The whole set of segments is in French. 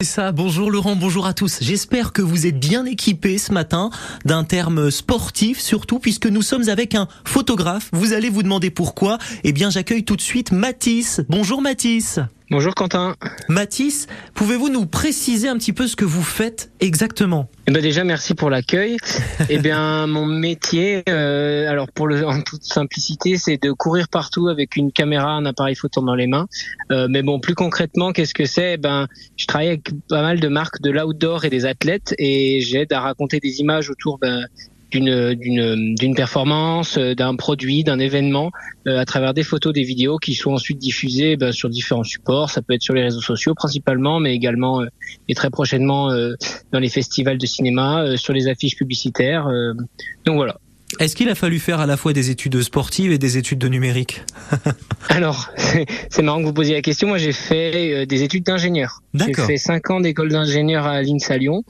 C'est ça, bonjour Laurent, bonjour à tous. J'espère que vous êtes bien équipés ce matin d'un terme sportif surtout puisque nous sommes avec un photographe. Vous allez vous demander pourquoi. Eh bien j'accueille tout de suite Mathis. Bonjour Mathis. Bonjour Quentin. Mathis, pouvez-vous nous préciser un petit peu ce que vous faites exactement? Eh ben déjà merci pour l'accueil. eh bien mon métier, euh, alors pour le en toute simplicité, c'est de courir partout avec une caméra, un appareil photo dans les mains. Euh, mais bon, plus concrètement, qu'est-ce que c'est? Eh Ben je travaille avec pas mal de marques de l'outdoor et des athlètes et j'aide à raconter des images autour ben, d'une d'une d'une performance, euh, d'un produit, d'un événement, euh, à travers des photos, des vidéos qui sont ensuite diffusées ben, sur différents supports. Ça peut être sur les réseaux sociaux principalement, mais également euh, et très prochainement dans les festivals de cinéma, sur les affiches publicitaires. donc voilà. Est-ce qu'il a fallu faire à la fois des études sportives et des études de numérique? Alors, c'est marrant que vous posiez la question. Moi, j'ai fait des études d'ingénieur. J'ai fait cinq ans d'école d'ingénieur à l'INSA Lyon.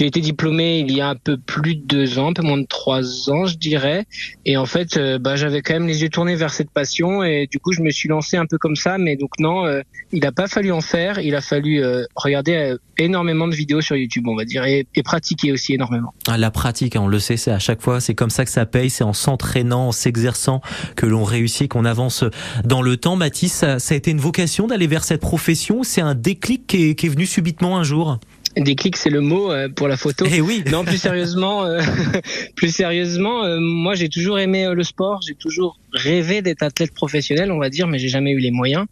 J'ai été diplômé il y a un peu plus de deux ans, un peu moins de trois ans, je dirais. Et en fait, euh, bah, j'avais quand même les yeux tournés vers cette passion et du coup, je me suis lancé un peu comme ça. Mais donc non, euh, il n'a pas fallu en faire. Il a fallu euh, regarder énormément de vidéos sur YouTube, on va dire, et, pratiquer aussi énormément. Ah, la pratique, on le sait, c'est à chaque fois, c'est comme ça que ça paye. C'est en s'entraînant, en s'exerçant que l'on réussit, qu'on avance dans le temps. Mathis, ça, a été une vocation d'aller vers cette profession. C'est un déclic qui est venu subitement un jour? Déclic, c'est le mot euh, pour la photo. Eh oui. Non, plus sérieusement, euh, plus sérieusement, euh, moi j'ai toujours aimé le sport, j'ai toujours rêvé d'être athlète professionnel, on va dire, mais j'ai jamais eu les moyens.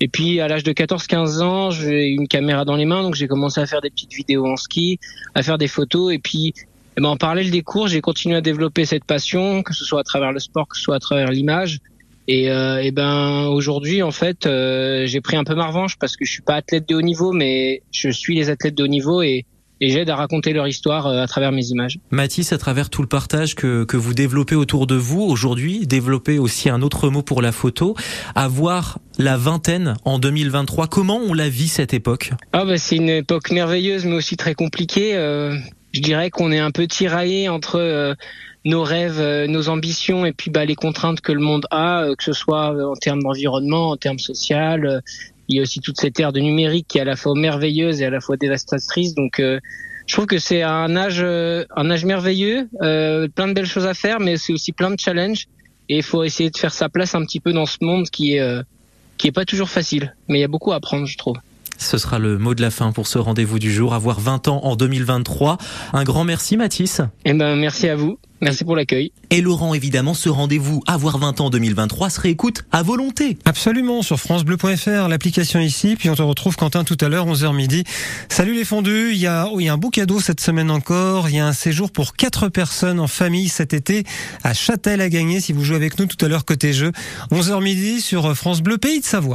Et puis à l'âge de 14-15 ans, j'ai une caméra dans les mains, donc j'ai commencé à faire des petites vidéos en ski, à faire des photos, et puis eh ben, en parallèle des cours, j'ai continué à développer cette passion, que ce soit à travers le sport, que ce soit à travers l'image. Et, euh, et ben aujourd'hui en fait euh, j'ai pris un peu ma revanche parce que je suis pas athlète de haut niveau mais je suis les athlètes de haut niveau et, et j'aide à raconter leur histoire euh, à travers mes images. Mathis, à travers tout le partage que, que vous développez autour de vous aujourd'hui, développez aussi un autre mot pour la photo, avoir la vingtaine en 2023, comment on la vit cette époque? Ah bah c'est une époque merveilleuse mais aussi très compliquée. Euh, je dirais qu'on est un peu tiraillé entre euh, nos rêves, euh, nos ambitions et puis bah, les contraintes que le monde a, euh, que ce soit en termes d'environnement, en termes social. il y a aussi toute cette ère de numérique qui est à la fois merveilleuse et à la fois dévastatrice. Donc je trouve que c'est un âge, un âge merveilleux, plein de belles choses à faire, mais c'est aussi plein de challenges. Et il faut essayer de faire sa place un petit peu dans ce monde qui est qui est pas toujours facile, mais il y a beaucoup à apprendre, je trouve. Ce sera le mot de la fin pour ce rendez-vous du jour, avoir 20 ans en 2023. Un grand merci Mathis. Eh ben, merci à vous. Merci pour l'accueil. Et Laurent, évidemment, ce rendez-vous Avoir 20 ans 2023 se réécoute à volonté. Absolument, sur francebleu.fr, l'application ici, puis on te retrouve Quentin tout à l'heure, 11h midi. Salut les fondus, il y, a, il y a un beau cadeau cette semaine encore, il y a un séjour pour 4 personnes en famille cet été à Châtel à gagner si vous jouez avec nous tout à l'heure côté jeu. 11h midi sur France Bleu, Pays de Savoie.